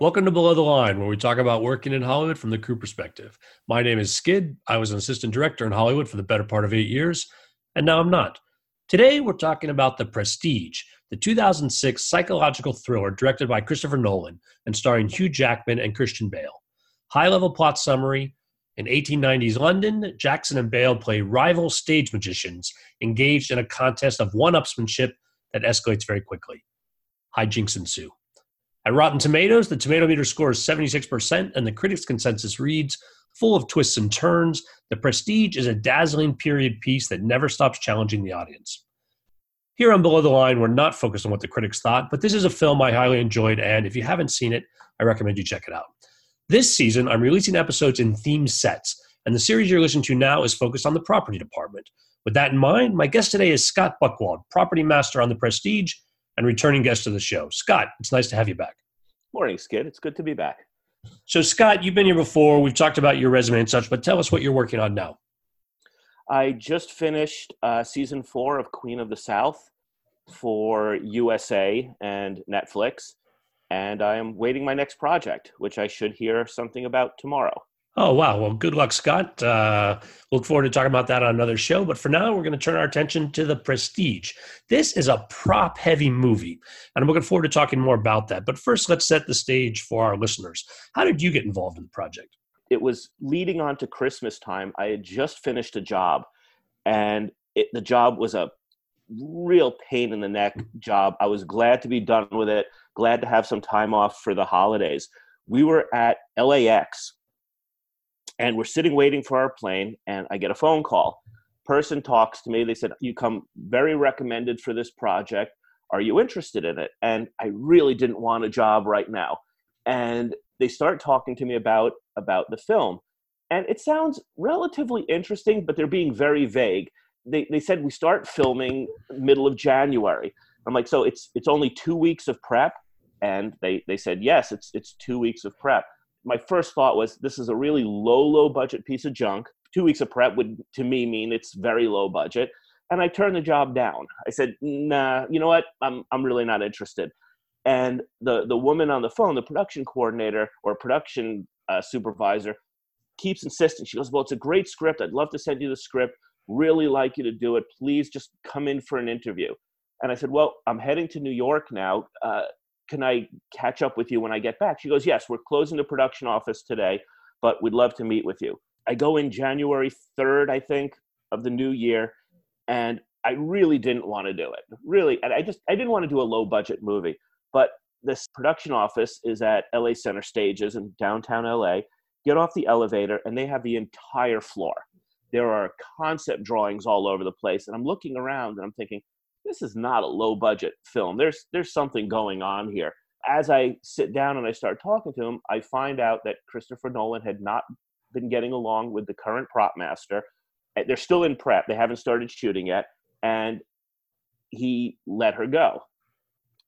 Welcome to Below the Line, where we talk about working in Hollywood from the crew perspective. My name is Skid. I was an assistant director in Hollywood for the better part of eight years, and now I'm not. Today, we're talking about The Prestige, the 2006 psychological thriller directed by Christopher Nolan and starring Hugh Jackman and Christian Bale. High level plot summary In 1890s London, Jackman and Bale play rival stage magicians engaged in a contest of one upsmanship that escalates very quickly. Hijinks ensue. At Rotten Tomatoes, the tomato meter score is 76%, and the critics' consensus reads Full of twists and turns, The Prestige is a dazzling period piece that never stops challenging the audience. Here on Below the Line, we're not focused on what the critics thought, but this is a film I highly enjoyed, and if you haven't seen it, I recommend you check it out. This season, I'm releasing episodes in theme sets, and the series you're listening to now is focused on the property department. With that in mind, my guest today is Scott Buckwald, property master on The Prestige and returning guest of the show. Scott, it's nice to have you back. Morning, Skid. It's good to be back. So, Scott, you've been here before. We've talked about your resume and such, but tell us what you're working on now. I just finished uh, season four of Queen of the South for USA and Netflix, and I am waiting my next project, which I should hear something about tomorrow. Oh, wow. Well, good luck, Scott. Uh, look forward to talking about that on another show. But for now, we're going to turn our attention to The Prestige. This is a prop heavy movie, and I'm looking forward to talking more about that. But first, let's set the stage for our listeners. How did you get involved in the project? It was leading on to Christmas time. I had just finished a job, and it, the job was a real pain in the neck job. I was glad to be done with it, glad to have some time off for the holidays. We were at LAX and we're sitting waiting for our plane and i get a phone call. Person talks to me. They said you come very recommended for this project. Are you interested in it? And i really didn't want a job right now. And they start talking to me about about the film. And it sounds relatively interesting but they're being very vague. They, they said we start filming middle of january. I'm like so it's it's only two weeks of prep? And they they said yes it's it's two weeks of prep my first thought was this is a really low, low budget piece of junk. Two weeks of prep would, to me, mean it's very low budget. And I turned the job down. I said, nah, you know what? I'm, I'm really not interested. And the, the woman on the phone, the production coordinator or production uh, supervisor, keeps insisting. She goes, Well, it's a great script. I'd love to send you the script. Really like you to do it. Please just come in for an interview. And I said, Well, I'm heading to New York now. Uh, can I catch up with you when I get back? She goes, Yes, we're closing the production office today, but we'd love to meet with you. I go in January 3rd, I think, of the new year, and I really didn't want to do it. Really, and I just I didn't want to do a low budget movie. But this production office is at LA Center Stages in downtown LA. Get off the elevator, and they have the entire floor. There are concept drawings all over the place, and I'm looking around and I'm thinking, this is not a low budget film. There's there's something going on here. As I sit down and I start talking to him, I find out that Christopher Nolan had not been getting along with the current prop master. Eh, they're still in prep. They haven't started shooting yet, and he let her go.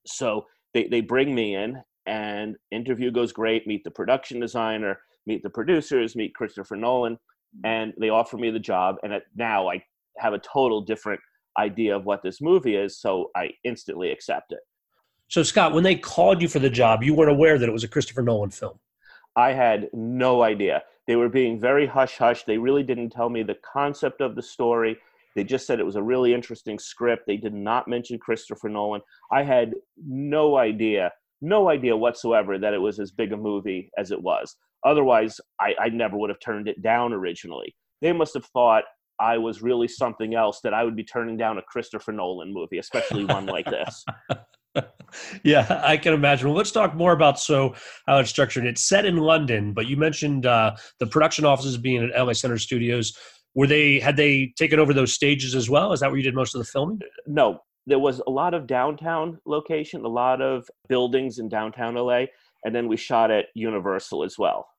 So they, they bring me in, and interview goes great. Meet the production designer, meet the producers, meet Christopher Nolan, mm-hmm. and they offer me the job. And now I have a total different idea of what this movie is, so I instantly accept it. So, Scott, when they called you for the job, you weren't aware that it was a Christopher Nolan film. I had no idea. They were being very hush hush. They really didn't tell me the concept of the story. They just said it was a really interesting script. They did not mention Christopher Nolan. I had no idea, no idea whatsoever that it was as big a movie as it was. Otherwise, I, I never would have turned it down originally. They must have thought I was really something else that I would be turning down a Christopher Nolan movie, especially one like this. yeah, I can imagine. Well, let's talk more about so how it's structured. It's set in London, but you mentioned uh, the production offices being at LA Center Studios. Were they had they taken over those stages as well? Is that where you did most of the filming? No, there was a lot of downtown location, a lot of buildings in downtown LA, and then we shot at Universal as well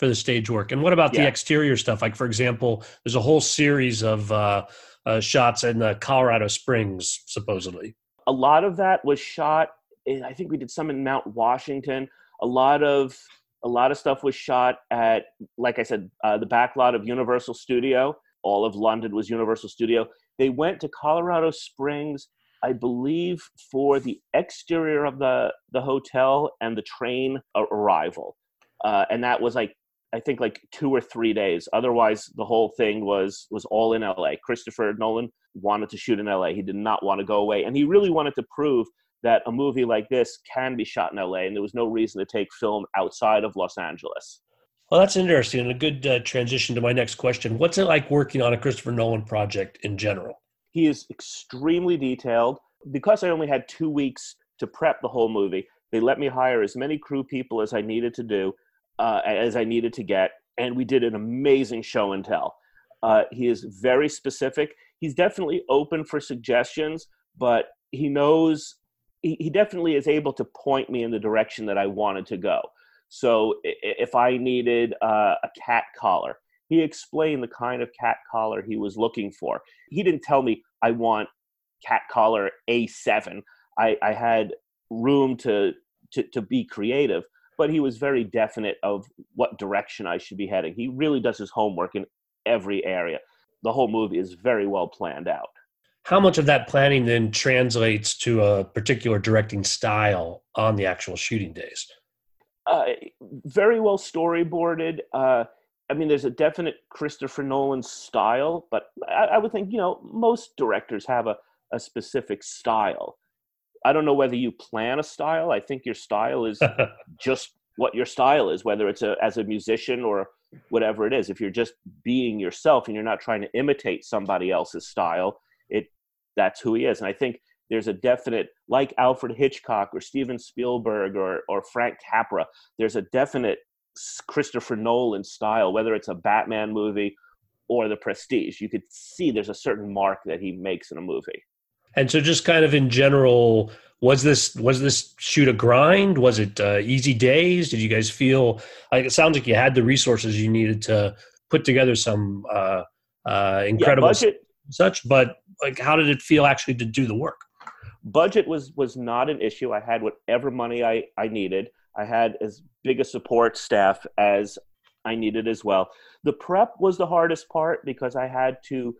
for the stage work. And what about yeah. the exterior stuff? Like, for example, there's a whole series of uh, uh, shots in the Colorado Springs, supposedly. A lot of that was shot. In, I think we did some in Mount Washington. A lot of a lot of stuff was shot at, like I said, uh, the back lot of Universal Studio. All of London was Universal Studio. They went to Colorado Springs I believe, for the exterior of the, the hotel and the train arrival. Uh, and that was like, I think like two or three days. Otherwise, the whole thing was was all in LA. Christopher Nolan wanted to shoot in LA. He did not want to go away, and he really wanted to prove that a movie like this can be shot in LA, and there was no reason to take film outside of Los Angeles. Well, that's interesting and a good uh, transition to my next question. What's it like working on a Christopher Nolan project in general? He is extremely detailed. Because I only had two weeks to prep the whole movie, they let me hire as many crew people as I needed to do, uh, as I needed to get, and we did an amazing show and tell. Uh, he is very specific. He's definitely open for suggestions, but he knows he, he definitely is able to point me in the direction that I wanted to go. So if I needed uh, a cat collar, he explained the kind of cat collar he was looking for. He didn't tell me I want cat collar A7. I, I had room to, to to be creative, but he was very definite of what direction I should be heading. He really does his homework in every area. The whole movie is very well planned out. How much of that planning then translates to a particular directing style on the actual shooting days? Uh, very well storyboarded. Uh, I mean, there's a definite Christopher Nolan style, but I, I, would think you know most directors have a, a specific style. I don't know whether you plan a style. I think your style is just what your style is, whether it's a, as a musician or whatever it is. If you're just being yourself and you're not trying to imitate somebody else's style, it that's who he is. And I think there's a definite like alfred hitchcock or steven spielberg or, or frank capra there's a definite christopher nolan style whether it's a batman movie or the prestige you could see there's a certain mark that he makes in a movie and so just kind of in general was this was this shoot a grind? Was it uh, easy days? Did you guys feel like it sounds like you had the resources you needed to put together some uh, uh, incredible yeah, budget, such but like how did it feel actually to do the work? Budget was was not an issue. I had whatever money i i needed. I had as big a support staff as i needed as well. The prep was the hardest part because i had to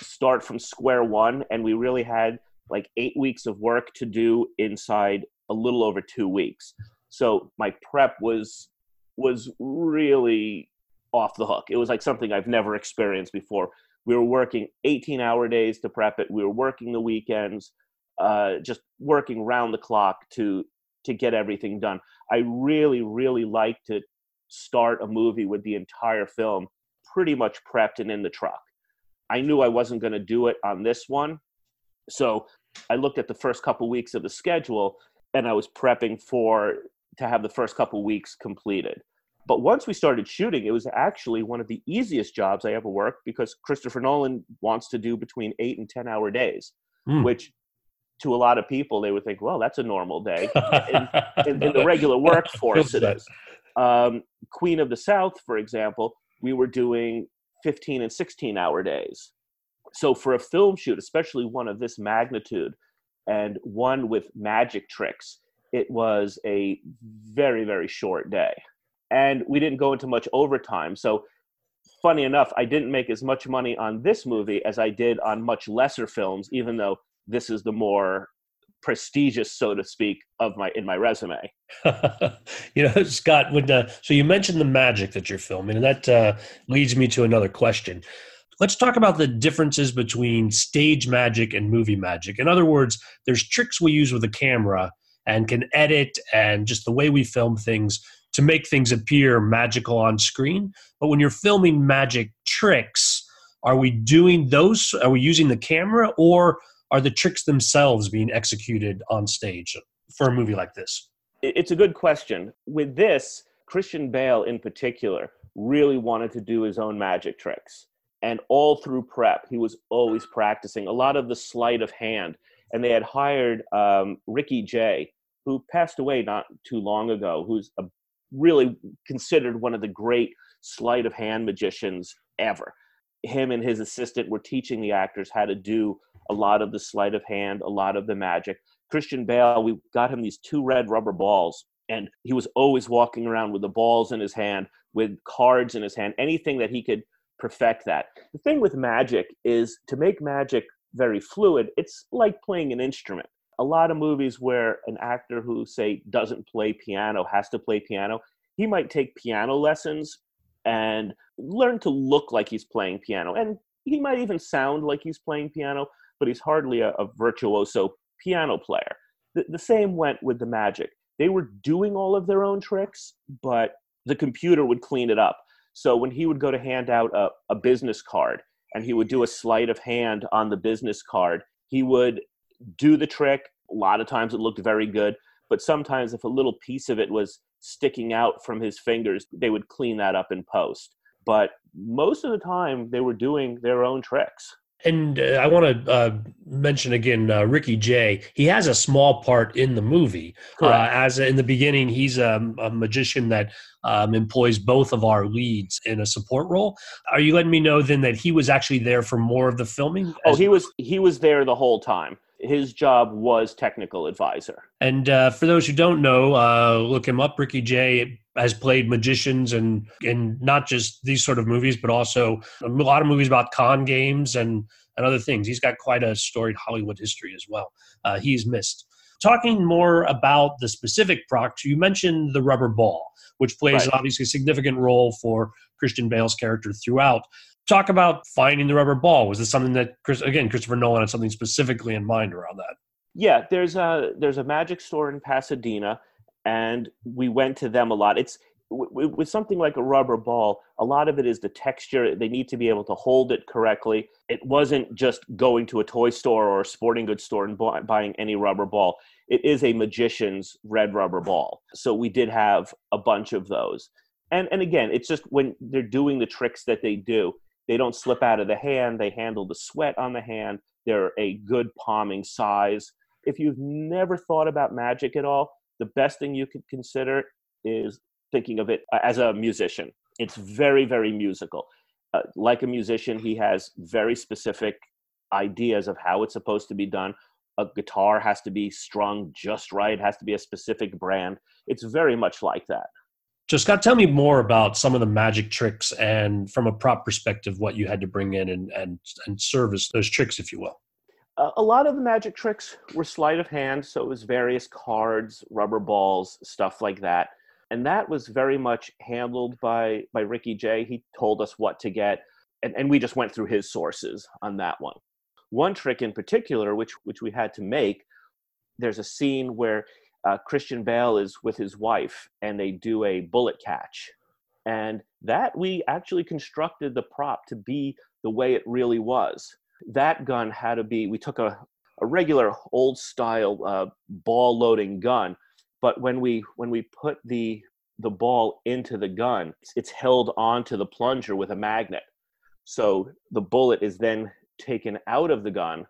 start from square one and we really had like eight weeks of work to do inside a little over two weeks so my prep was was really off the hook it was like something i've never experienced before we were working 18 hour days to prep it we were working the weekends uh, just working round the clock to to get everything done. I really, really like to start a movie with the entire film pretty much prepped and in the truck. I knew I wasn't going to do it on this one, so I looked at the first couple weeks of the schedule and I was prepping for to have the first couple weeks completed. But once we started shooting, it was actually one of the easiest jobs I ever worked because Christopher Nolan wants to do between eight and 10 hour days, mm. which to a lot of people, they would think, well, that's a normal day. in, in, in, the regular workforce, it is. Um, Queen of the South, for example, we were doing 15 and 16 hour days. So for a film shoot, especially one of this magnitude and one with magic tricks, it was a very, very short day. And we didn't go into much overtime. So funny enough, I didn't make as much money on this movie as I did on much lesser films, even though this is the more prestigious, so to speak, of my in my resume. you know, Scott, would uh, so you mentioned the magic that you're filming, and that uh, leads me to another question. Let's talk about the differences between stage magic and movie magic. In other words, there's tricks we use with a camera and can edit, and just the way we film things to make things appear magical on screen. But when you're filming magic tricks, are we doing those? Are we using the camera, or are the tricks themselves being executed on stage for a movie like this? It's a good question. With this, Christian Bale in particular really wanted to do his own magic tricks. And all through prep, he was always practicing a lot of the sleight of hand. And they had hired um, Ricky Jay, who passed away not too long ago, who's a, really considered one of the great sleight of hand magicians ever. Him and his assistant were teaching the actors how to do a lot of the sleight of hand, a lot of the magic. Christian Bale, we got him these two red rubber balls, and he was always walking around with the balls in his hand, with cards in his hand, anything that he could perfect that. The thing with magic is to make magic very fluid. It's like playing an instrument. A lot of movies where an actor who, say, doesn't play piano has to play piano, he might take piano lessons and learn to look like he's playing piano. And he might even sound like he's playing piano, but he's hardly a, a virtuoso piano player. The, the same went with the magic. They were doing all of their own tricks, but the computer would clean it up. So when he would go to hand out a, a business card and he would do a sleight of hand on the business card, he would do the trick. A lot of times it looked very good, but sometimes if a little piece of it was sticking out from his fingers, they would clean that up in post. But most of the time, they were doing their own tricks. And uh, I want to uh, mention again uh, Ricky Jay. He has a small part in the movie. Uh, as in the beginning, he's a, a magician that um, employs both of our leads in a support role. Are you letting me know then that he was actually there for more of the filming? Oh, he was. He was there the whole time his job was technical advisor. And uh, for those who don't know, uh, look him up. Ricky Jay has played magicians and and not just these sort of movies, but also a lot of movies about con games and and other things. He's got quite a storied Hollywood history as well. Uh, he's missed. Talking more about the specific props, you mentioned the rubber ball, which plays right. obviously a significant role for Christian Bale's character throughout talk about finding the rubber ball. Was this something that, Chris, again, Christopher Nolan had something specifically in mind around that? Yeah, there's a there's a magic store in Pasadena, and we went to them a lot. It's with something like a rubber ball, a lot of it is the texture. They need to be able to hold it correctly. It wasn't just going to a toy store or a sporting goods store and buying any rubber ball. It is a magician's red rubber ball. So we did have a bunch of those. And and again, it's just when they're doing the tricks that they do, they don't slip out of the hand. They handle the sweat on the hand. They're a good palming size. If you've never thought about magic at all, the best thing you could consider is thinking of it uh, as a musician. It's very, very musical. Uh, like a musician, he has very specific ideas of how it's supposed to be done. A guitar has to be strung just right, it has to be a specific brand. It's very much like that. So, Scott, tell me more about some of the magic tricks and from a prop perspective, what you had to bring in and, and, and service those tricks, if you will. Uh, a lot of the magic tricks were sleight of hand, so it was various cards, rubber balls, stuff like that. And that was very much handled by, by Ricky Jay. He told us what to get, and, and we just went through his sources on that one. One trick in particular, which, which we had to make, there's a scene where uh, Christian Bale is with his wife and they do a bullet catch. And that we actually constructed the prop to be the way it really was. That gun had to be, we took a, a regular old style uh, ball loading gun, but when we when we put the the ball into the gun, it's, it's held onto the plunger with a magnet. So the bullet is then taken out of the gun,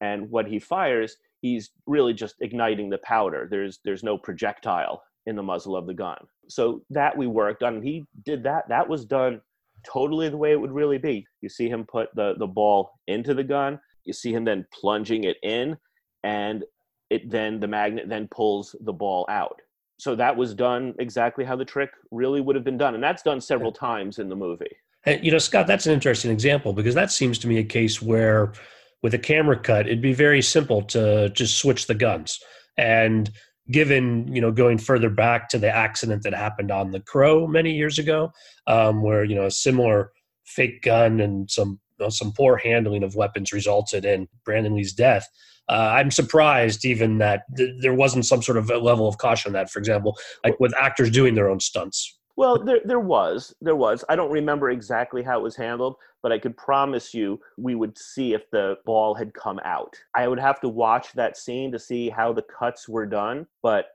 and what he fires he's really just igniting the powder. There's there's no projectile in the muzzle of the gun. So that we worked on. He did that. That was done totally the way it would really be. You see him put the the ball into the gun. You see him then plunging it in, and it then the magnet then pulls the ball out. So that was done exactly how the trick really would have been done, and that's done several times in the movie. And you know, Scott, that's an interesting example because that seems to me a case where with a camera cut, it'd be very simple to just switch the guns. And given you know going further back to the accident that happened on the Crow many years ago, um, where you know a similar fake gun and some you know, some poor handling of weapons resulted in Brandon Lee's death. Uh, I'm surprised even that th- there wasn't some sort of level of caution that. For example, like with actors doing their own stunts. Well, there there was there was. I don't remember exactly how it was handled, but I could promise you we would see if the ball had come out. I would have to watch that scene to see how the cuts were done, but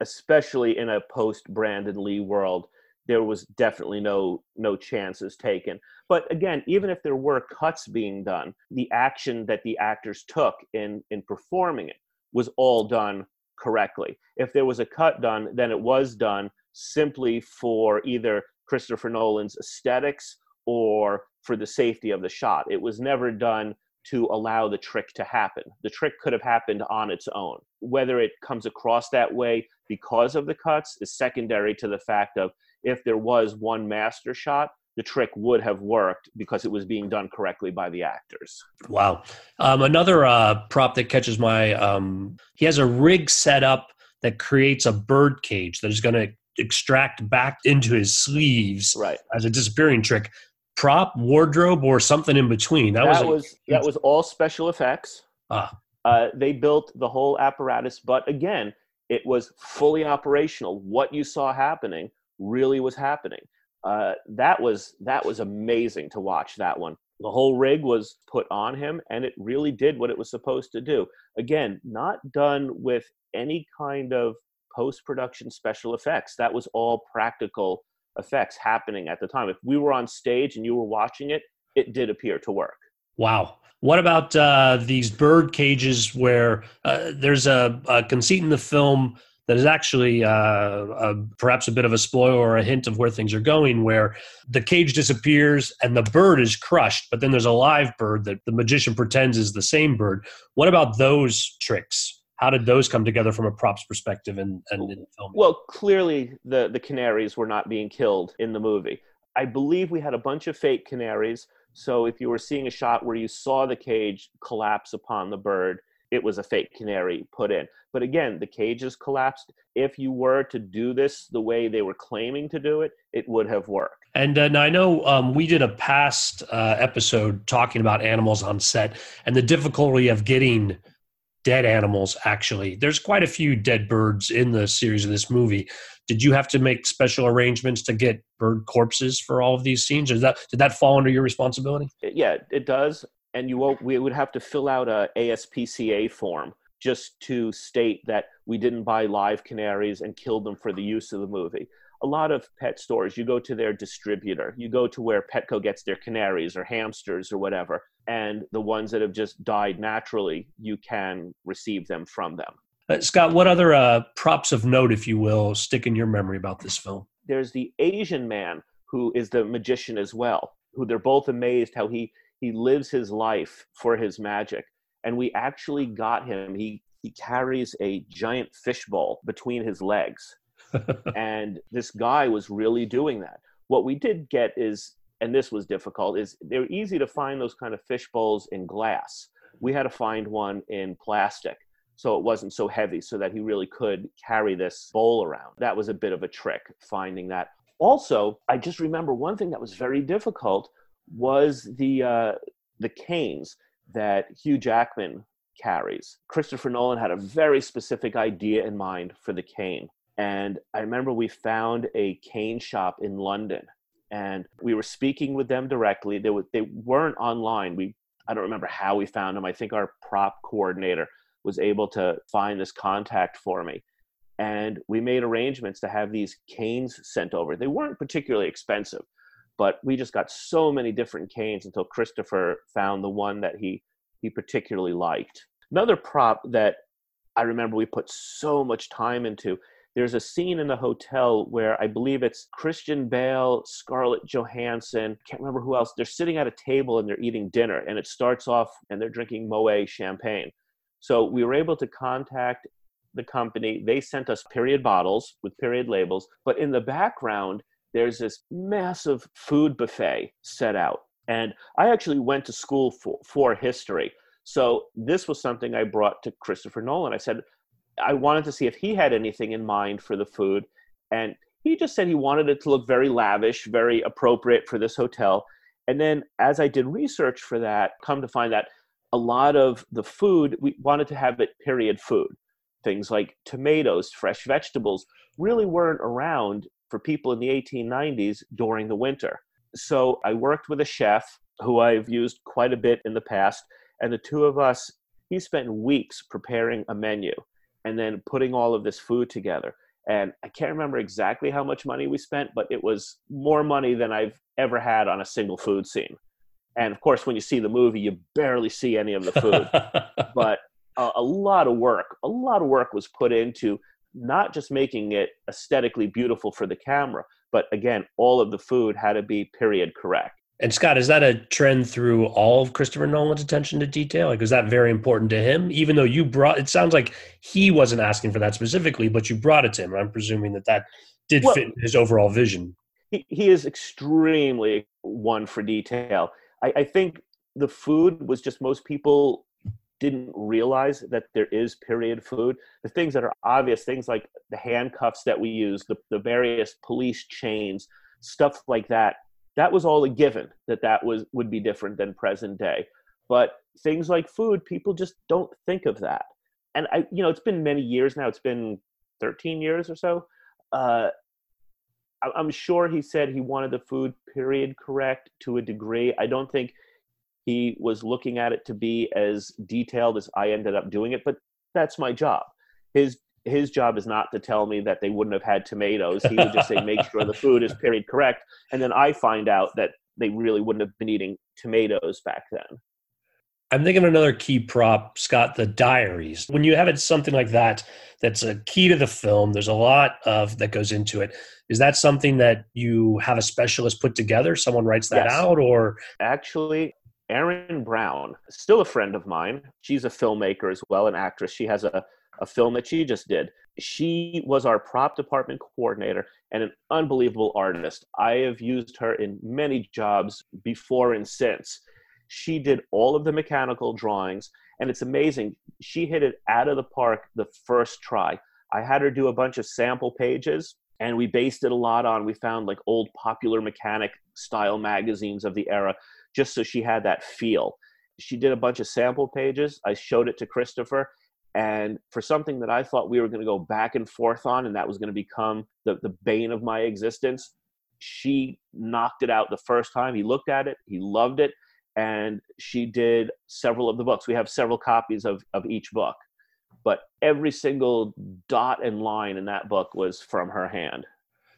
especially in a post Brandon Lee world, there was definitely no no chances taken. But again, even if there were cuts being done, the action that the actors took in in performing it was all done correctly. If there was a cut done, then it was done simply for either Christopher Nolan's aesthetics or for the safety of the shot. It was never done to allow the trick to happen. The trick could have happened on its own. Whether it comes across that way because of the cuts is secondary to the fact of if there was one master shot, the trick would have worked because it was being done correctly by the actors. Wow. Um, another uh, prop that catches my um, he has a rig set up that creates a bird cage that is going to extract back into his sleeves right. as a disappearing trick. Prop, wardrobe, or something in between. That, that was, was that was all special effects. Ah. Uh, they built the whole apparatus, but again, it was fully operational. What you saw happening really was happening. Uh, that was that was amazing to watch that one. The whole rig was put on him, and it really did what it was supposed to do. Again, not done with any kind of post production special effects. That was all practical effects happening at the time. If we were on stage and you were watching it, it did appear to work. Wow. What about uh, these bird cages where uh, there's a, a, conceit in the film that is actually uh, a, perhaps a bit of a spoiler or a hint of where things are going, where the cage disappears and the bird is crushed, but then there's a live bird that the magician pretends is the same bird. What about those tricks? How did those come together from a props perspective and, and in film? Well, clearly the, the canaries were not being killed in the movie. I believe we had a bunch of fake canaries. So if you were seeing a shot where you saw the cage collapse upon the bird, it was a fake canary put in. But again, the cage is collapsed. If you were to do this the way they were claiming to do it, it would have worked. And uh, now I know um, we did a past uh, episode talking about animals on set and the difficulty of getting dead animals actually. There's quite a few dead birds in the series of this movie. Did you have to make special arrangements to get bird corpses for all of these scenes or did that did that fall under your responsibility? Yeah it does. And you won't, we would have to fill out a ASPCA form just to state that we didn't buy live canaries and killed them for the use of the movie. A lot of pet stores, you go to their distributor, you go to where Petco gets their canaries or hamsters or whatever, and the ones that have just died naturally, you can receive them from them. Uh, Scott, what other uh, props of note, if you will, stick in your memory about this film? There's the Asian man who is the magician as well, who they're both amazed how he he lives his life for his magic and we actually got him he he carries a giant fishbowl between his legs and this guy was really doing that what we did get is and this was difficult is they're easy to find those kind of fish bowls in glass we had to find one in plastic so it wasn't so heavy so that he really could carry this bowl around that was a bit of a trick finding that also i just remember one thing that was very difficult was the uh, the canes that Hugh Jackman carries. Christopher Nolan had a very specific idea in mind for the cane. And I remember we found a cane shop in London and we were speaking with them directly. They, were, they weren't online. We, I don't remember how we found them. I think our prop coordinator was able to find this contact for me. And we made arrangements to have these canes sent over. They weren't particularly expensive but we just got so many different canes until Christopher found the one that he he particularly liked. Another prop that I remember we put so much time into. There's a scene in the hotel where I believe it's Christian Bale, Scarlett Johansson, can't remember who else. They're sitting at a table and they're eating dinner, and it starts off and they're drinking Moet champagne. So we were able to contact the company. They sent us period bottles with period labels, but in the background, there's this massive food buffet set out. And I actually went to school for, for history. So this was something I brought to Christopher Nolan. I said, I wanted to see if he had anything in mind for the food. And he just said he wanted it to look very lavish, very appropriate for this hotel. And then as I did research for that, come to find that a lot of the food, we wanted to have it period food. Things like tomatoes, fresh vegetables really weren't around for people in the 1890s during the winter. So I worked with a chef who I've used quite a bit in the past, and the two of us, he spent weeks preparing a menu and then putting all of this food together. And I can't remember exactly how much money we spent, but it was more money than I've ever had on a single food scene. And of course, when you see the movie, you barely see any of the food. but a, a, lot of work, a lot of work was put into not just making it aesthetically beautiful for the camera, but again, all of the food had to be period correct. And Scott, is that a trend through all of Christopher Nolan's attention to detail? Like, was that very important to him? Even though you brought, it sounds like he wasn't asking for that specifically, but you brought it to him. I'm presuming that that did well, fit his overall vision. he, he is extremely one for detail. I, I think the food was just most people didn't realize that there is period food. The things that are obvious, things like the handcuffs that we use, the, the various police chains, stuff like that, that was all a given that that was would be different than present day. But things like food, people just don't think of that. And I, you know, it's been many years now. It's been 13 years or so. Uh, I'm sure he said he wanted the food period correct to a degree. I don't think he was looking at it to be as detailed as I ended up doing it, but that's my job. His his job is not to tell me that they wouldn't have had tomatoes. He would just say, make sure the food is period correct. And then I find out that they really wouldn't have been eating tomatoes back then. I'm thinking another key prop, Scott, the diaries. When you have it something like that, that's a key to the film. There's a lot of that goes into it. Is that something that you have a specialist put together? Someone writes that yes. out, or actually, Erin Brown, still a friend of mine. She's a filmmaker as well, an actress. She has a, a film that she just did. She was our prop department coordinator and an unbelievable artist. I have used her in many jobs before and since. She did all of the mechanical drawings, and it's amazing. She hit it out of the park the first try. I had her do a bunch of sample pages, and we based it a lot on, we found like old popular mechanic style magazines of the era just so she had that feel. She did a bunch of sample pages. I showed it to Christopher. And for something that I thought we were going to go back and forth on, and that was going to become the, the bane of my existence, she knocked it out the first time. He looked at it, he loved it, and she did several of the books. We have several copies of, of each book, but every single dot and line in that book was from her hand.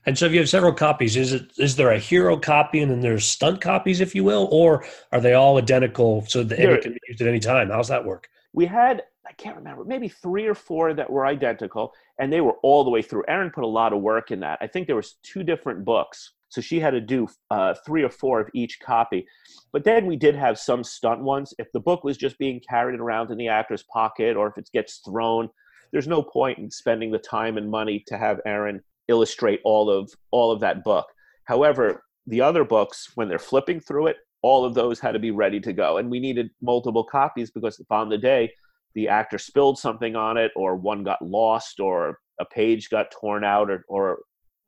And so, if you have several copies, is it is there a hero copy and then there's stunt copies, if you will, or are they all identical so that it can be used at any time? How's that work? We had I can't remember maybe three or four that were identical, and they were all the way through. Erin put a lot of work in that. I think there was two different books, so she had to do uh, three or four of each copy. But then we did have some stunt ones. If the book was just being carried around in the actor's pocket, or if it gets thrown, there's no point in spending the time and money to have Erin illustrate all of all of that book. However, the other books, when they're flipping through it, all of those had to be ready to go, and we needed multiple copies because on the day the actor spilled something on it, or one got lost, or a page got torn out, or, or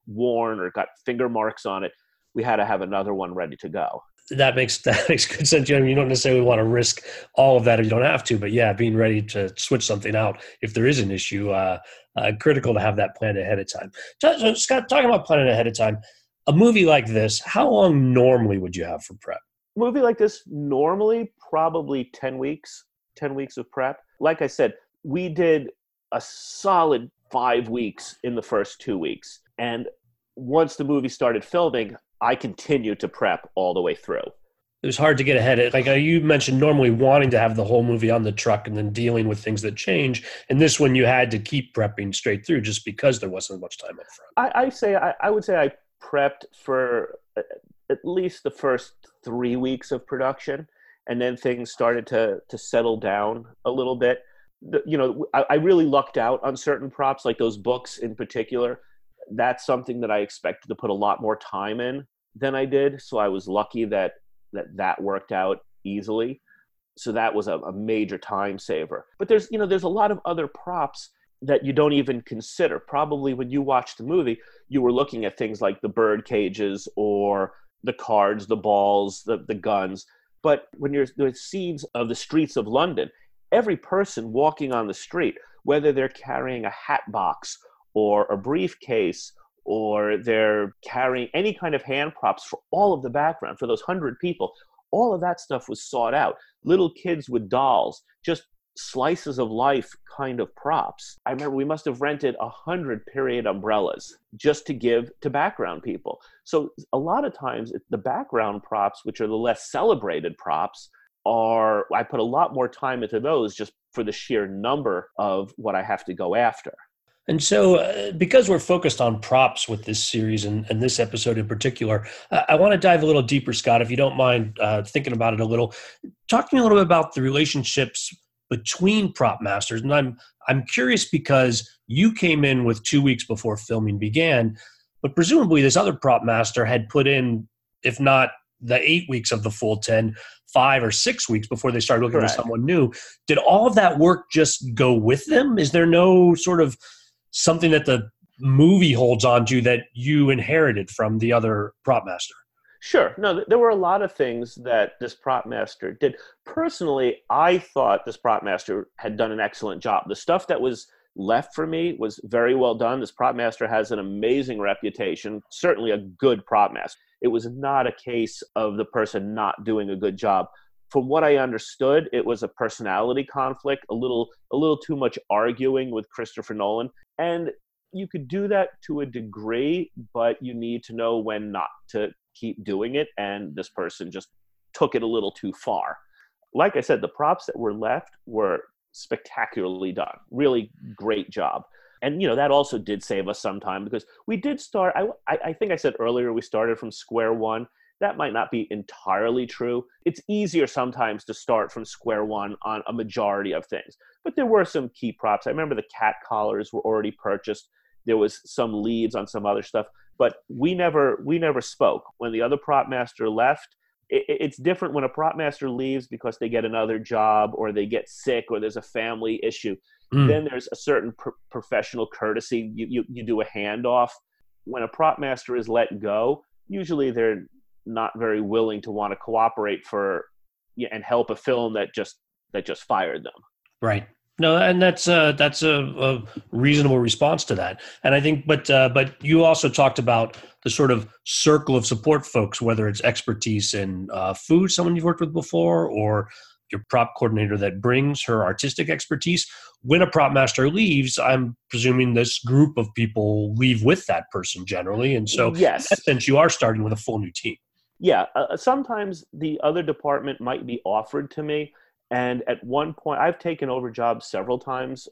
worn, or got finger marks on it, we had to have another one ready to go that makes that makes good sense. You, know, you don't necessarily want to risk all of that if you don't have to, but yeah, being ready to switch something out if there is an issue, uh, uh, critical to have that planned ahead of time. So, Scott, talking about planning ahead of time, a movie like this, how long normally would you have for prep? A movie like this, normally probably ten weeks. Ten weeks of prep. Like I said, we did a solid five weeks in the first two weeks, and once the movie started filming, I continued to prep all the way through. It was hard to get ahead. Like uh, you mentioned, normally wanting to have the whole movie on the truck and then dealing with things that change. And this one, you had to keep prepping straight through just because there wasn't much time up front. I, I say I, I would say I prepped for uh, at least the first three weeks of production, and then things started to to settle down a little bit. The, you know, I, I really lucked out on certain props, like those books in particular. That's something that I expected to put a lot more time in than I did. So I was lucky that that that worked out easily. So that was a, a major time saver. But there's you know there's a lot of other props that you don't even consider. Probably when you watch the movie, you were looking at things like the bird cages or the cards, the balls, the, the guns. But when you're the scenes of the streets of London, every person walking on the street, whether they're carrying a hat box or a briefcase or they're carrying any kind of hand props for all of the background for those hundred people. All of that stuff was sought out. Little kids with dolls, just slices of life kind of props. I remember we must have rented a hundred period umbrellas just to give to background people. So a lot of times the background props, which are the less celebrated props, are I put a lot more time into those just for the sheer number of what I have to go after. And so, uh, because we're focused on props with this series and, and this episode in particular, uh, I want to dive a little deeper, Scott, if you don't mind uh, thinking about it a little. Talk to me a little bit about the relationships between prop masters. And I'm I'm curious because you came in with two weeks before filming began. but presumably this other prop master had put in, if not the eight weeks of the full 10, five or six weeks before they started looking Correct. for someone new. Did all of that work just go with them? Is there no sort of something that the movie holds on to that you inherited from the other prop master? Sure. No, there were a lot of things that this prop master did. Personally, I thought this prop master had done an excellent job. The stuff that was left for me was very well done. This prop master has an amazing reputation, certainly a good prop master. It was not a case of the person not doing a good job. From what I understood, it was a personality conflict, a little a little too much arguing with Christopher Nolan. And you could do that to a degree, but you need to know when not to keep doing it. And this person just took it a little too far. Like I said, the props that were left were spectacularly done. Really great job. And you know that also did save us some time because we did start. I, I think I said earlier we started from square one. That might not be entirely true. It's easier sometimes to start from square one on a majority of things. But there were some key props. I remember the cat collars were already purchased there was some leads on some other stuff but we never we never spoke. When the other prop master left it, it's different when a prop master leaves because they get another job or they get sick or there's a family issue. Mm. then there's a certain professional courtesy. You, you you do a handoff. When a prop master is let go usually they're not very willing to want to cooperate for and help a film that just that just fired them. Right no, and that's uh, that's a, a, reasonable response to that. And I think, but uh, but you also talked about the sort of circle of support folks, whether it's expertise in uh, food, someone you've worked with before, or your prop coordinator that brings her artistic expertise. When a prop master leaves, I'm presuming this group of people leave with that person generally, and so yes, since you are starting with a full new team. Yeah, uh, sometimes the other department might be offered to me and at one point, I've taken over jobs several times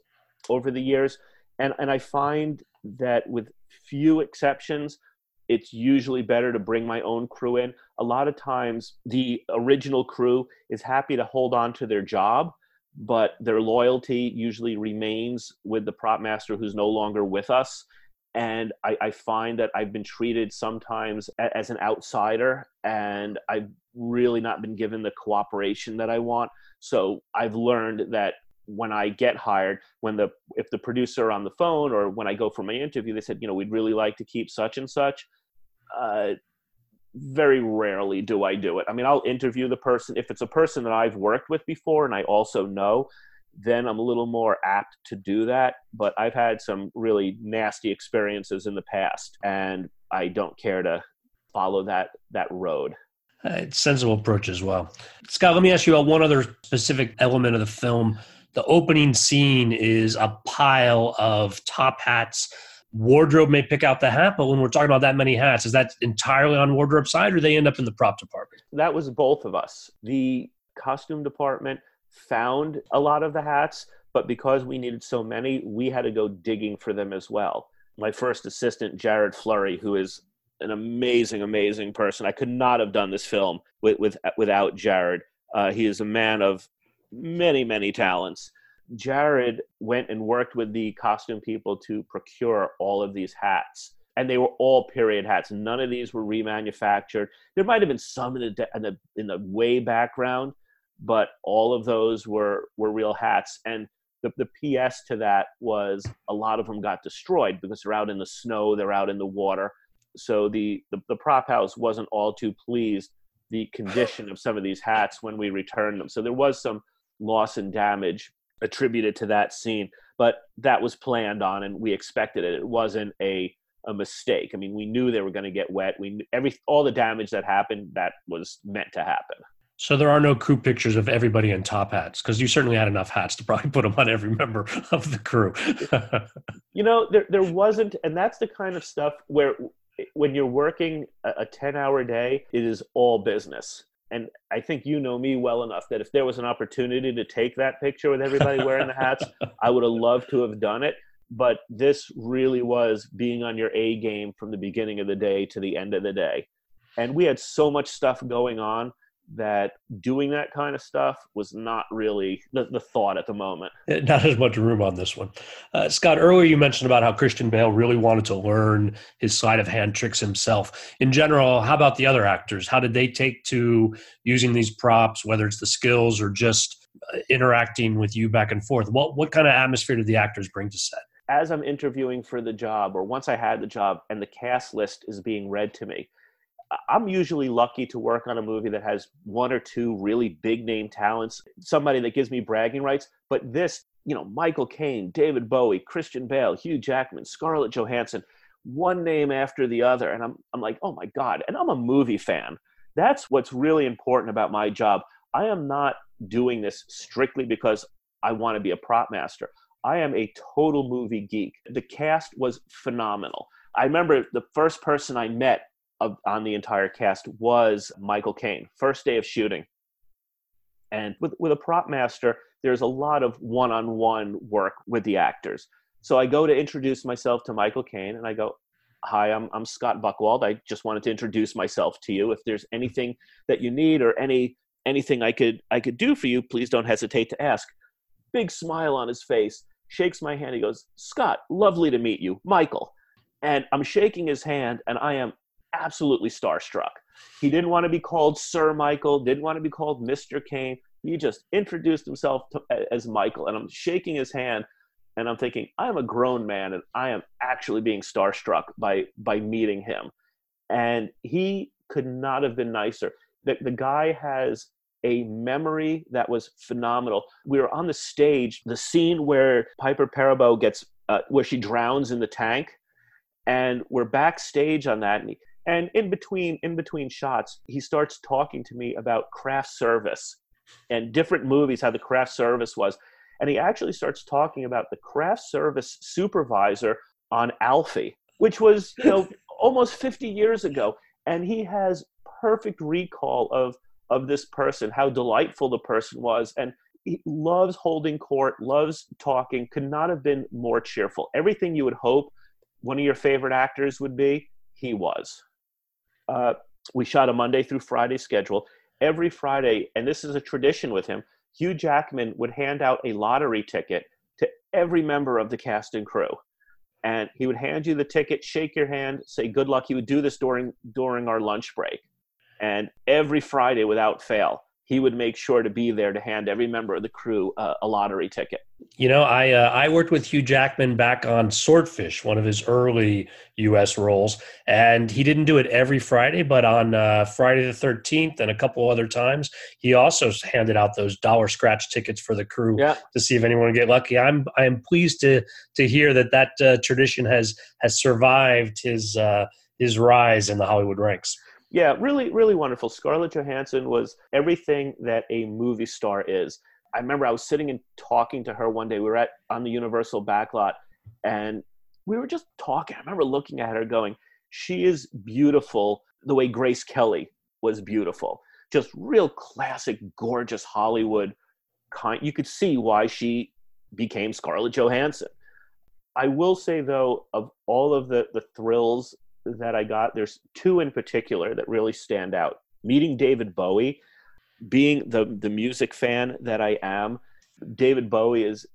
over the years, and, and I find that with few exceptions, it's usually better to bring my own crew in. A lot of times, the original crew is happy to hold on to their job, but their loyalty usually remains with the prop master who's no longer with us. And I, I find that I've been treated sometimes as an outsider, and I've really not been given the cooperation that I want. So I've learned that when I get hired, when the if the producer on the phone or when I go for my interview, they said, you know, we'd really like to keep such and such. Uh, very rarely do I do it. I mean, I'll interview the person if it's a person that I've worked with before and I also know. Then I'm a little more apt to do that. But I've had some really nasty experiences in the past, and I don't care to follow that that road. Uh, sensible approach as well. Scott, let me ask you about one other specific element of the film. The opening scene is a pile of top hats. Wardrobe may pick out the hat, but when we're talking about that many hats, is that entirely on wardrobe side or they end up in the prop department? That was both of us. The costume department found a lot of the hats, but because we needed so many, we had to go digging for them as well. My first assistant, Jared Flurry, who is an amazing, amazing person. I could not have done this film with, with without Jared. Uh, he is a man of many, many talents. Jared went and worked with the costume people to procure all of these hats, and they were all period hats. None of these were remanufactured. There might have been some in the in the, in the way background, but all of those were were real hats. And the, the PS to that was a lot of them got destroyed because they're out in the snow, they're out in the water so the, the, the prop house wasn't all too pleased the condition of some of these hats when we returned them. So there was some loss and damage attributed to that scene, but that was planned on and we expected it. It wasn't a a mistake. I mean, we knew they were going to get wet. We every all the damage that happened that was meant to happen. So there are no crew pictures of everybody in top hats because you certainly had enough hats to probably put them on every member of the crew. you know, there there wasn't, and that's the kind of stuff where when you're working a 10 hour day, it is all business. And I think you know me well enough that if there was an opportunity to take that picture with everybody wearing the hats, I would have loved to have done it. But this really was being on your A game from the beginning of the day to the end of the day. And we had so much stuff going on that doing that kind of stuff was not really the, the thought at the moment. Not as much room on this one. Uh, Scott, earlier you mentioned about how Christian Bale really wanted to learn his sleight of hand tricks himself. In general, how about the other actors? How did they take to using these props, whether it's the skills or just uh, interacting with you back and forth? What, what kind of atmosphere did the actors bring to set? As I'm interviewing for the job, or once I had the job and the cast list is being read to me, I'm usually lucky to work on a movie that has one or two really big name talents, somebody that gives me bragging rights. But this, you know, Michael Caine, David Bowie, Christian Bale, Hugh Jackman, Scarlett Johansson, one name after the other. And I'm, I'm like, oh my God. And I'm a movie fan. That's what's really important about my job. I am not doing this strictly because I want to be a prop master. I am a total movie geek. The cast was phenomenal. I remember the first person I met of, on the entire cast was Michael Caine, first day of shooting. And with, with a prop master, there's a lot of one on one work with the actors. So I go to introduce myself to Michael Caine and I go, Hi, I'm, I'm Scott Buckwald. I just wanted to introduce myself to you. If there's anything that you need or any anything I could I could do for you, please don't hesitate to ask. Big smile on his face, shakes my hand. He goes, Scott, lovely to meet you, Michael. And I'm shaking his hand, and I am absolutely starstruck. He didn't want to be called Sir Michael, didn't want to be called Mr. Caine. He just introduced himself to, as Michael, and I'm shaking his hand, and I'm thinking, I am a grown man, and I am actually being starstruck by by meeting him. And he could not have been nicer. The, the guy has a memory that was phenomenal. We were on the stage, the scene where Piper Perabo gets, uh, where she drowns in the tank, and we're backstage on that. And he, and in between in between shots he starts talking to me about craft service and different movies how the craft service was. And he actually starts talking about the craft service supervisor on alfie which was you know almost 50 years ago. And he has perfect recall of of this person how delightful the person was. And he loves holding court loves talking could not have been more cheerful. Everything you would hope one of your favorite actors would be he was uh, we shot a Monday through Friday schedule. Every Friday, and this is a tradition with him, Hugh Jackman would hand out a lottery ticket to every member of the cast and crew. And he would hand you the ticket, shake your hand, say good luck. He would do this during during our lunch break. And every Friday without fail, he would make sure to be there to hand every member of the crew uh, a lottery ticket. You know, I uh, I worked with Hugh Jackman back on Swordfish, one of his early U.S. roles, and he didn't do it every Friday, but on uh, Friday the thirteenth and a couple other times, he also handed out those dollar scratch tickets for the crew yeah. to see if anyone would get lucky. I'm I am pleased to to hear that that uh, tradition has has survived his uh, his rise in the Hollywood ranks. Yeah, really, really wonderful. Scarlett Johansson was everything that a movie star is. I remember I was sitting and talking to her one day. We were at on the Universal backlot, and we were just talking. I remember looking at her, going, "She is beautiful the way Grace Kelly was beautiful. Just real classic, gorgeous Hollywood kind. You could see why she became Scarlett Johansson." I will say though, of all of the the thrills that I got, there's two in particular that really stand out. Meeting David Bowie, being the the music fan that I am, David Bowie is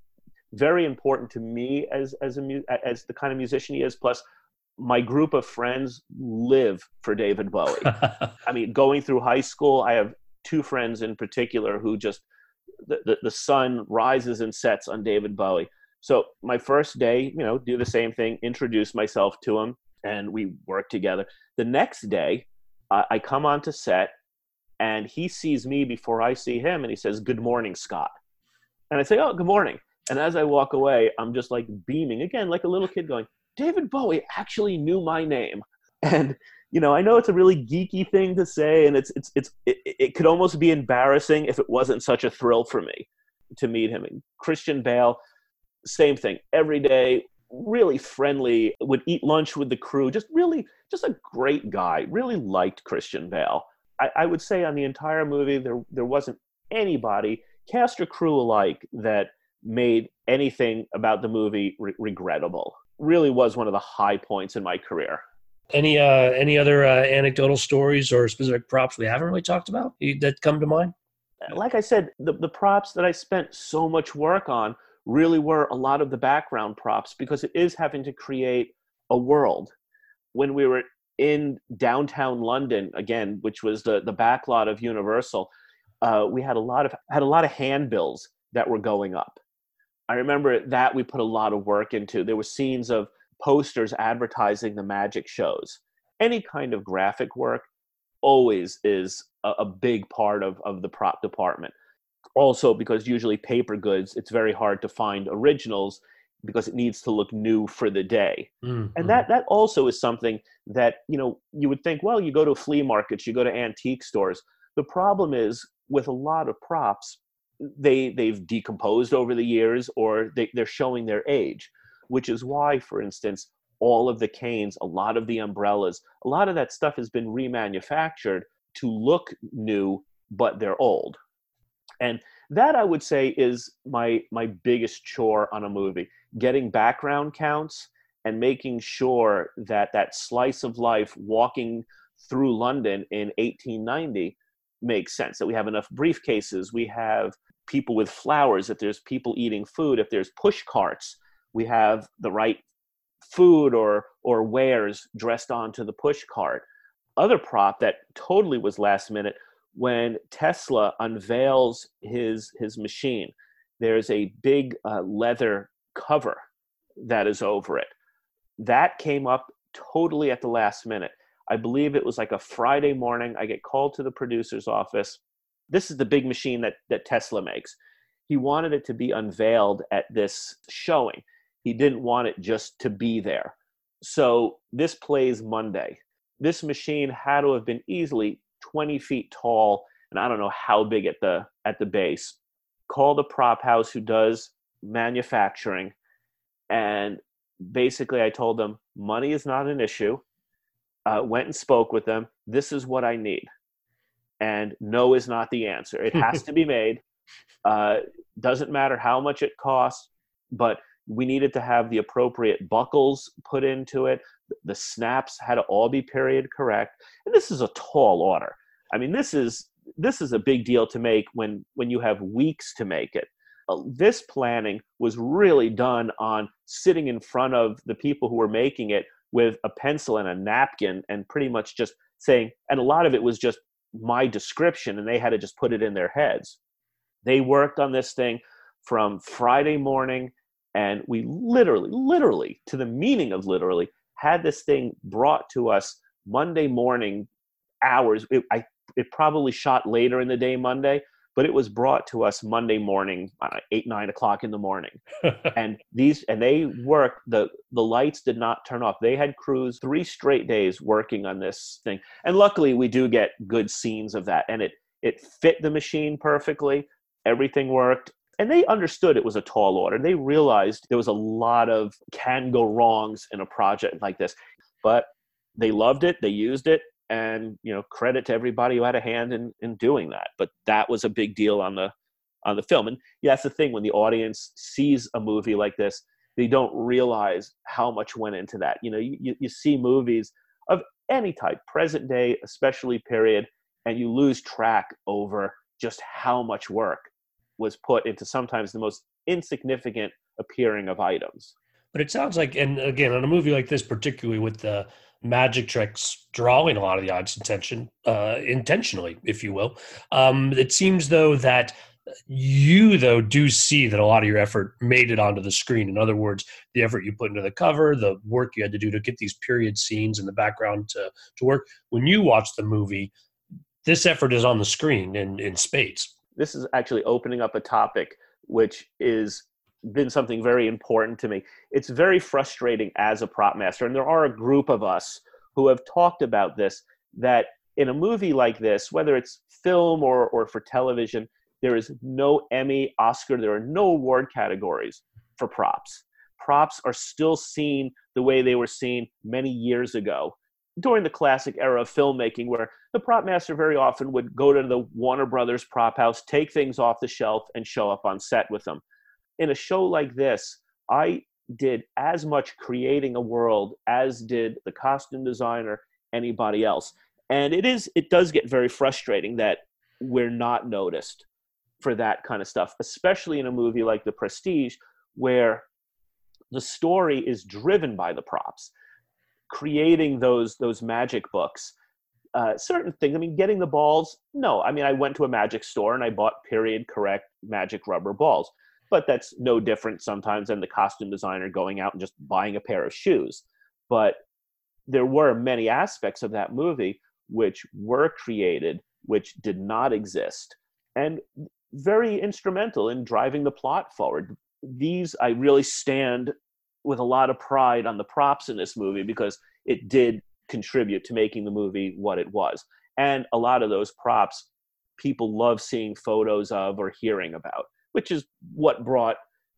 very important to me as as a as the kind of musician he is. Plus, my group of friends live for David Bowie. I mean, going through high school, I have two friends in particular who just the, the, the sun rises and sets on David Bowie. So my first day, you know, do the same thing, introduce myself to him and we work together. The next day, uh, I come onto set and he sees me before I see him and he says, Good morning, Scott. And I say, Oh, good morning. And as I walk away, I'm just like beaming again, like a little kid going, David Bowie actually knew my name. And, you know, I know it's a really geeky thing to say, and it's, it's, it's, it, it could almost be embarrassing if it wasn't such a thrill for me to meet him. And Christian Bale, same thing. Every day really friendly, would eat lunch with the crew, just really, just a great guy. Really liked Christian Bale. I, I would say on the entire movie, there, there wasn't anybody, cast or crew alike, that made anything about the movie re- regrettable. Really was one of the high points in my career. Any uh, any other uh, anecdotal stories or specific props we haven't really talked about that come to mind? Like I said, the, the props that I spent so much work on really were a lot of the background props because it is having to create a world. When we were in downtown London again, which was the the backlot of Universal, uh, we had a lot of had a lot of handbills that were going up. I remember that we put a lot of work into. There were scenes of posters advertising the magic shows. Any kind of graphic work always is a, a big part of, of the prop department. Also, because usually paper goods, it's very hard to find originals because it needs to look new for the day. Mm-hmm. And that that also is something that, you know, you would think, well, you go to flea markets, you go to antique stores. The problem is with a lot of props, they they've decomposed over the years or they, they're showing their age which is why for instance all of the canes a lot of the umbrellas a lot of that stuff has been remanufactured to look new but they're old and that i would say is my my biggest chore on a movie getting background counts and making sure that that slice of life walking through london in 1890 makes sense that we have enough briefcases we have people with flowers, if there's people eating food, if there's push carts, we have the right food or or wares dressed onto the push cart. Other prop that totally was last minute when Tesla unveils his his machine. There's a big uh, leather cover that is over it. That came up totally at the last minute. I believe it was like a Friday morning. I get called to the producer's office this is the big machine that, that Tesla makes. He wanted it to be unveiled at this showing. He didn't want it just to be there. So this plays Monday. This machine had to have been easily 20 feet tall, and I don't know how big at the at the base. Call the prop house who does manufacturing, and basically I told them money is not an issue. Uh, went and spoke with them. This is what I need and no is not the answer. It has to be made. Uh, doesn't matter how much it costs, but we needed to have the appropriate buckles put into it. The snaps had to all be period correct, and this is a tall order. I mean, this is this is a big deal to make when when you have weeks to make it. Uh, this planning was really done on sitting in front of the people who were making it with a pencil and a napkin and pretty much just saying and a lot of it was just my description and they had to just put it in their heads. They worked on this thing from Friday morning and we literally, literally, to the meaning of literally, had this thing brought to us Monday morning hours. It, I, it probably shot later in the day Monday, but it was brought to us Monday morning, know, eight nine o'clock in the morning, and these and they worked. the The lights did not turn off. They had crews three straight days working on this thing, and luckily we do get good scenes of that, and it it fit the machine perfectly. Everything worked. And they understood it was a tall order. They realized there was a lot of can go wrongs in a project like this. But they loved it, they used it, and you know credit to everybody who had a hand in in doing that but that was a big deal on the on the film and yeah that's the thing when the audience sees a movie like this they don't realize how much went into that you know you, you see movies of any type present day especially period and you lose track over just how much work was put into sometimes the most insignificant appearing of items but it sounds like and again on a movie like this particularly with the magic tricks drawing a lot of the audience attention uh, intentionally, if you will. Um, it seems though that you though do see that a lot of your effort made it onto the screen. In other words, the effort you put into the cover, the work you had to do to get these period scenes in the background to to work. When you watch the movie, this effort is on the screen in in spades. This is actually opening up a topic which is been something very important to me. It's very frustrating as a prop master, and there are a group of us who have talked about this that in a movie like this, whether it's film or, or for television, there is no Emmy, Oscar, there are no award categories for props. Props are still seen the way they were seen many years ago during the classic era of filmmaking, where the prop master very often would go to the Warner Brothers prop house, take things off the shelf, and show up on set with them in a show like this, I did as much creating a world as did the costume designer, anybody else. And it is it does get very frustrating that we're not noticed for that kind of stuff, especially in a movie like The Prestige, where the story is driven by the props. Creating those those magic books, uh, certain things. I mean, getting the balls. No, I mean, I went to a magic store and I bought period correct magic rubber balls but that's no different sometimes than the costume designer going out and just buying a pair of shoes. But there were many aspects of that movie which were created, which did not exist, and very instrumental in driving the plot forward. These, I really stand with a lot of pride on the props in this movie because it did contribute to making the movie what it was. And a lot of those props people love seeing photos of or hearing about which is what brought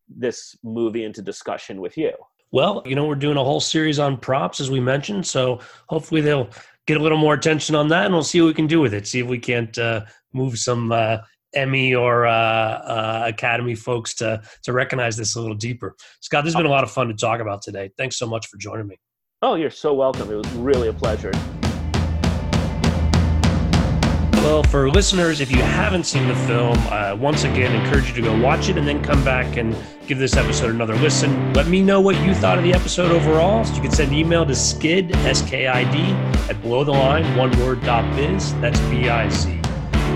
this movie into discussion with you. Well, you know, we're doing a whole series on props, as we mentioned. So hopefully they'll get a little more attention on that and we'll see what we can do with it. See if we can't uh, move some uh, Emmy or uh, uh Academy folks to, to recognize this a little deeper. Scott, this has been a lot of fun to talk about today. Thanks so much for joining me. Oh, you're so welcome. It was really a pleasure. Well, for listeners, if you haven't seen the film, uh, once again, encourage you to go watch it and then come back and give this episode another listen. Let me know what you thought of the episode overall. So you can send an email to skid, S-K-I-D, at below the line, one word, dot biz. That's B-I-Z.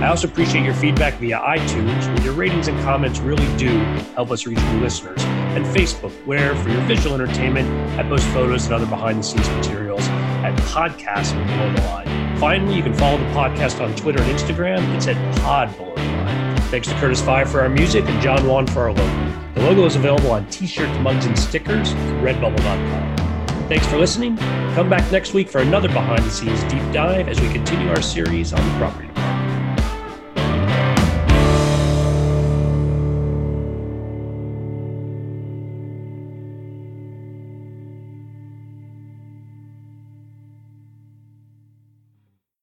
I also appreciate your feedback via iTunes, where your ratings and comments really do help us reach new listeners, and Facebook, where for your visual entertainment, I post photos and other behind the scenes materials at Podcast Below the Line. Finally, you can follow the podcast on Twitter and Instagram. It's at Pod Below the Line. Thanks to Curtis Five for our music and John Juan for our logo. The logo is available on t-shirts, mugs, and stickers at redbubble.com. Thanks for listening. Come back next week for another behind the scenes deep dive as we continue our series on the property.